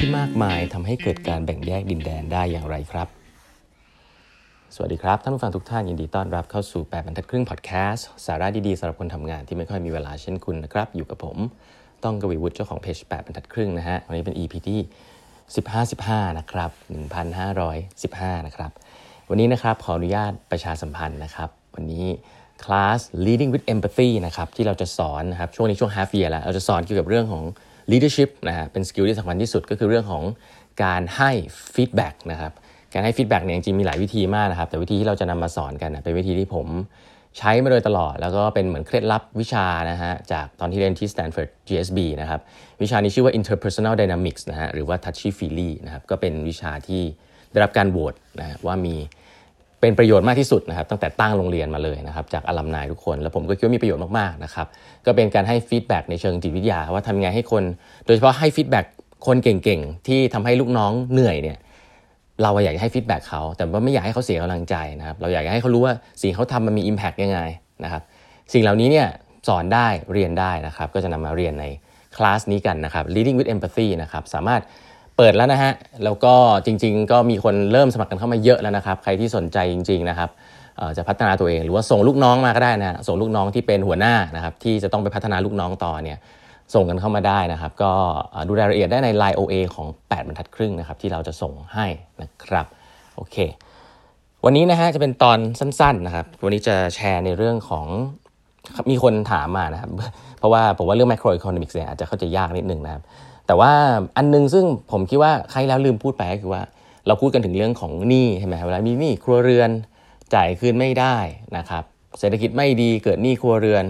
ที่มากมายทำให้เกิดการแบ่งแยกดินแดนได้อย่างไรครับ สวัสดีครับท่านผู้ฟังทุกท่านยินดีต้อนรับเข้าสู่ 8บรรทัดครึ่งพอดแคสต์สาระดีๆสำหรับคนทำงานที่ไม่ค่อยมีเวลาเช่นคุณนะครับ อยู่กับผมต้องกวีวุฒิเจ้าของเพจ8บรรทัดครึ่งนะฮะวันนี้เป็น EP ที่15 15นะครับ1515นะครับวันนี้นะครับขออนุญาตประชาสัมพันธ์นะครับวันนี้คลาส leading with empathy นะครับที่เราจะสอนนะครับช่วงนี้ช่วง half year แล้วเราจะสอนเกี่ยวกับเรื่องของ leadership นะฮะเป็นสกิลที่สำคัญที่สุดก็คือเรื่องของการให้ feedback นะครับการให้ feedback เนี่ยจริงๆมีหลายวิธีมากนะครับแต่วิธีที่เราจะนำมาสอนกันนะเป็นวิธีที่ผมใช้มาโดยตลอด แล้วก็เป็นเหมือนเคล็ดลับวิชานะฮะจากตอนที่เรียนที่ Stanford GSB นะครับวิชานี้ชื่อว่า interpersonal dynamics นะฮะหรือว่า touchy feely นะครับก็เป็นวิชาที่ได้รับการโหวตนะว่ามี เป็นประโยชน์มากที่สุดนะครับตั้งแต่ตั้งโรงเรียนมาเลยนะครับจากอลัมนายทุกคน แล้วผมก็คิดว่ามีประโยชน์มากๆนะครับก็เป็นการให้ feedback ในเชิงจิตวิทยา ว่าทำไงให้คน โดยเฉพาะให้ feedback คนเก่งๆ ที่ทำให้ลูกน้องเหนื่อยเนี่ยเราอยากจะให้ feedback เขาแต่ว่าไม่อยากให้เขาเสียกำลังใจนะครับเราอยากให้เขารู้ว่าสิ่งเขาทำมันมี Impact ยังไงนะครับสิ่งเหล่านี้เนี่ยสอนได้เรียนได้นะครับก็จะนำมาเรียนในคลาสนี้กันนะครับ leading with empathy นะครับสามารถ เปิดแล้วนะฮะ แล้วก็จริง ๆ ก็มีคนเริ่มสมัครกันเข้ามาเยอะแล้วนะครับ ใครที่สนใจจริง ๆ นะครับจะพัฒนาตัวเอง หรือว่าส่งลูกน้องมาก็ได้นะส่งลูกน้องที่เป็นหัวหน้านะครับที่จะต้องไปพัฒนาลูกน้องต่อเนี่ยส่งกันเข้ามาได้นะครับ ก็ดูรายละเอียดได้ใน Line OA ของ 8 บรรทัดครึ่งนะครับที่เราจะส่งให้นะครับโอเค วันนี้นะฮะจะเป็นตอนสั้นๆนะครับ วันนี้จะแชร์ในเรื่องของมีคนถามมานะครับ เพราะว่าผมว่าเรื่อง macroeconomics เนี่ยอาจจะเข้าใจยากนิดนึงนะครับ แต่ว่าอันนึงซึ่งผมคิดว่าใครแล้วลืมพูดไปก็คือว่า เราพูดกันถึงเรื่องของหนี้ใช่ไหมเวลามีหนี้ครัวเรือนจ่ายคืนไม่ได้นะครับ เศรษฐกิจไม่ดีเกิดหนี้ครัวเรือน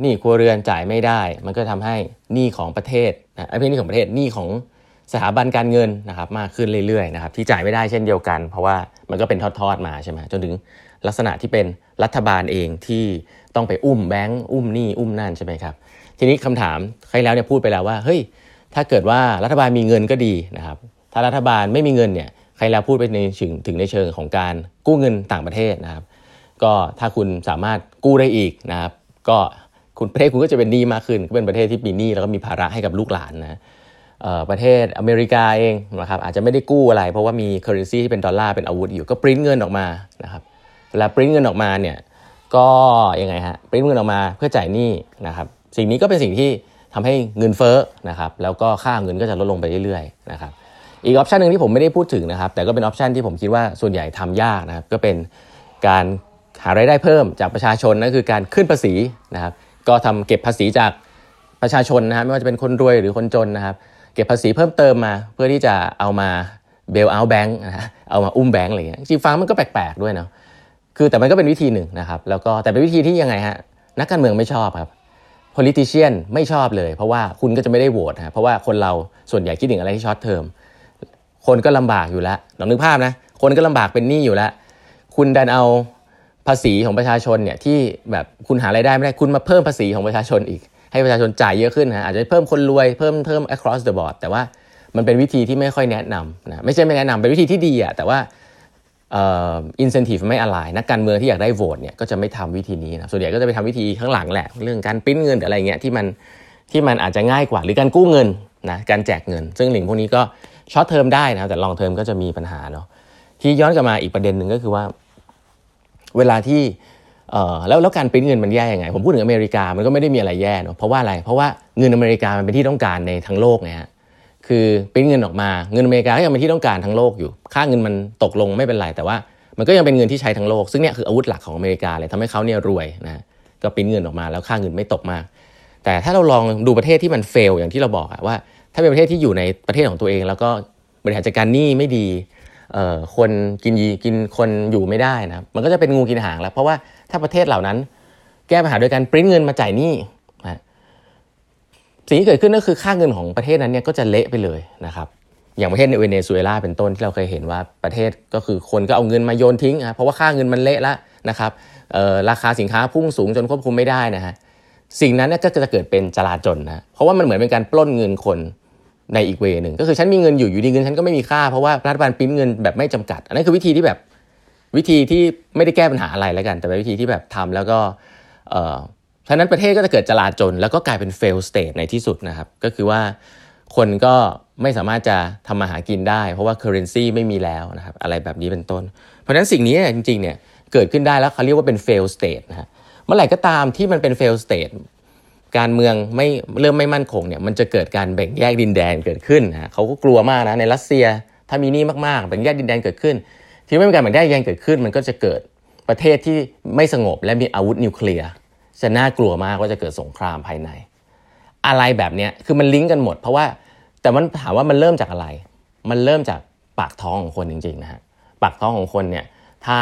หนี้ครัวเรือนจ่ายไม่ได้ มันก็ทำให้หนี้ของประเทศนะไม่ใช่หนี้ของประเทศหนี้ของสถาบันการเงินนะครับมากขึ้นเรื่อยๆนะครับที่จ่ายไม่ได้เช่นเดียวกัน เพราะว่ามันก็เป็นทอดๆมาใช่ไหมจนถึงลักษณะที่เป็นรัฐบาลเองที่ต้องไปอุ้มแบงก์อุ้มหนี้อุ้มนั่นใช่ไหมครับทีนี้คำถามใครแล้วเนี่ยพูดไปแล้วว่าเฮ้ย ถ้าเกิดว่ารัฐบาลมีเงินก็ดีนะครับ ถ้ารัฐบาลไม่มีเงินเนี่ยใครแล้วพูดไปในถึงถึงในเชิงของการกู้เงินต่างประเทศนะครับ ก็ถ้าคุณสามารถกู้ได้อีกนะครับ ก็คุณประเทศคุณก็จะเป็นหนี้มากขึ้นก็เป็นประเทศที่มีหนี้แล้วก็มีภาระให้กับลูกหลานนะประเทศอเมริกาเองนะครับอาจจะไม่ได้กู้อะไร เพราะว่ามีเคอร์เรนซีที่เป็นดอลลาร์เป็นอาวุธอยู่ก็ปริ้นเงินออกมานะครับเวลาปริ้นเงินออกมาเนี่ยก็ยังไงฮะปริ้นเงินออกมาเพื่อจ่ายหนี้นะครับสิ่งนี้ก็เป็นสิ่งที่ ทำให้เงินเฟ้อนะครับแล้วก็ค่าเงินก็จะลดลงไปเรื่อยๆนะครับอีก option หนึ่งที่ผมไม่ได้พูดถึงนะครับแต่ก็เป็น option ที่ผมคิดว่าส่วนใหญ่ทำยากนะครับก็เป็นการหารายได้เพิ่มจากประชาชนนั่นคือการขึ้นภาษีนะครับก็ทำเก็บภาษีจากประชาชนนะครับไม่ว่าจะเป็นคนรวยหรือคนจนนะครับเก็บภาษีเพิ่มเติมมา เพื่อที่จะเอามา bail out แบงค์นะเอามาอุ้มแบงค์อะไรเงี้ยจริงฟังมันก็แปลกๆด้วยเนาะคือแต่มันก็เป็นวิธีหนึ่งนะครับแล้วก็แต่เป็นวิธีที่ยังไงฮะนักการเมืองไม่ชอบครับ politician ไม่ชอบเลย เพราะว่าคุณก็จะไม่ได้โหวตนะเพราะว่าคนเราส่วนใหญ่คิดถึงอะไรที่ short term คนก็ลำบากอยู่แล้วลองนึกภาพนะ คนก็ลำบากเป็นหนี้อยู่แล้ว คุณดันเอาภาษีของประชาชนเนี่ยที่แบบคุณหารายได้ไม่ได้ คุณมาเพิ่มภาษีของประชาชนอีก ให้ประชาชนจ่ายเยอะขึ้นนะอาจจะเพิ่มคนรวยเพิ่มเพิ่ม across the board แต่ว่ามันเป็นวิธีที่ไม่ค่อยแนะนำนะไม่ใช่ไม่แนะนำเป็นวิธีที่ดีอะแต่ว่า อินเซนティブไม่อะไรนักการเมืองที่อยากได้โหวตเนี่ยก็จะไม่ทำวิธีนี้นะส่วนใหญ่ก็จะไปทำวิธีข้างหลังแหละ เรื่องการปิ้นเงินหรืออะไรเงี้ยที่มันที่มันอาจจะง่ายกว่า หรือการกู้เงินนะการแจกเงิน ซึ่งหลิงพวกนี้ก็ช็อตเทอมได้นะแต่ลองเทอมก็จะมีปัญหาเนาะที่ย้อนกลับมาอีกประเด็นหนึ่งก็คือว่า เวลาที่เอ่อแล้วแล้วการปิ้นเงินมันแย่ยังไง ผมพูดถึงอเมริกามันก็ไม่ได้มีอะไรแย่เนาะเพราะว่าอะไรเพราะว่าเงินอเมริกามันเป็นที่ต้องการในทั้งโลกไงฮะ คือปริ้นเงินออกมาเงินอเมริกาก็ยังเป็นที่ต้องการทั้งโลกอยู่ ค่าเงินมันตกลงไม่เป็นไรแต่ว่า มันก็ยังเป็นเงินที่ใช้ทั้งโลก ซึ่งเนี่ยคืออาวุธหลักของอเมริกาเลยทำให้เขาเนี่ยรวยนะก็ปริ้นเงินออกมาแล้วค่าเงินไม่ตกมาก แต่ถ้าเราลองดูประเทศที่มันเฟลอย่างที่เราบอกอะว่า ถ้าเป็นประเทศที่อยู่ในประเทศของตัวเอง แล้วก็บริหารจัดการหนี้ไม่ดีเอ่อคนกินยีกินคนอยู่ไม่ได้นะมันก็จะเป็นงูกินหางแล้ว เพราะว่าถ้าประเทศเหล่านั้น แก้ปัญหาโดยการปริ้นเงินมาจ่ายหนี้ สิ่งที่เกิดขึ้นก็คือค่าเงินของประเทศนั้นเนี่ยก็จะเละไปเลยนะครับอย่างประเทศในเวเนซุเอลาเป็นต้นที่เราเคยเห็นว่าประเทศก็คือคนก็เอาเงินมาโยนทิ้งนะเพราะว่าค่าเงินมันเละแล้วนะครับราคาสินค้าพุ่งสูงจนควบคุมไม่ได้นะฮะสิ่งนั้นก็จะเกิดเป็นจลาจลนะเพราะว่ามันเหมือนเป็นการปล้นเงินคนในอีกเวหนึ่งก็คือฉันมีเงินอยู่อยู่ดีเงินฉันก็ไม่มีค่าเพราะว่ารัฐบาลปิ้นเงินแบบไม่จำกัด อันนั้นคือวิธีที่แบบวิธีที่ไม่ได้แก้ปัญหาอะไรแล้วกัน แต่เป็นวิธีที่แบบทำแล้วก็ ฉะนั้นประเทศก็จะเกิดจลาจลแล้วก็กลายเป็น fail state ในที่สุดนะครับ ก็คือว่าคนก็ไม่สามารถจะทำมาหากินได้ เพราะว่า currency ไม่มีแล้วนะครับอะไรแบบนี้เป็นต้น เพราะฉะนั้นสิ่งนี้จริงๆเนี่ยเกิดขึ้นได้แล้วเขาเรียกว่าเป็น fail state นะเมื่อไหร่ก็ตามที่มันเป็น fail state การเมืองไม่เริ่มไม่มั่นคงเนี่ยมันจะเกิดการแบ่งแยกดินแดนเกิดขึ้นนะเขาก็กลัวมากนะในรัสเซียถ้ามีนี่มากๆแบ่งแยกดินแดนเกิดขึ้น ที่ไม่มีการแบ่งแยกดินแดนเกิดขึ้น มันก็จะเกิดประเทศที่ไม่สงบและมีอาวุธนิวเคลียร์ จะน่ากลัวมากว่าจะเกิดสงครามภายใน อะไรแบบนี้คือมันลิงก์กันหมด เพราะว่าแต่มันถามว่ามันเริ่มจากอะไร มันเริ่มจากปากท้องของคนจริงๆนะฮะปากท้องของคนเนี่ยถ้า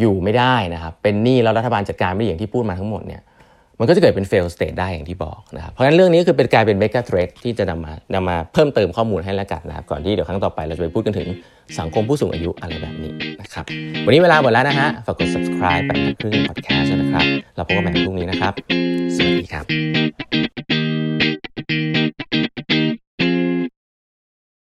อยู่ไม่ได้นะครับเป็นหนี้แล้วรัฐบาลจัดการไม่ได้อย่างที่พูดมาทั้งหมดเนี่ย มันก็จะเกิดเป็น fail state ได้อย่างที่บอกนะครับ เพราะฉะนั้นเรื่องนี้คือเป็นกลายเป็น mega threat ที่จะนำมานำมาเพิ่มเติมข้อมูลให้แล้วกันนะครับ ก่อนที่เดี๋ยวครั้งต่อไปเราจะไปพูดกันถึงสังคมผู้สูงอายุอะไรแบบนี้นะครับ วันนี้เวลาหมดแล้วนะฮะ ฝากกด subscribe ไปครึ่ง podcast นะครับ เราพบกันใหม่พรุ่งนี้นะครับ สวัสดีครับ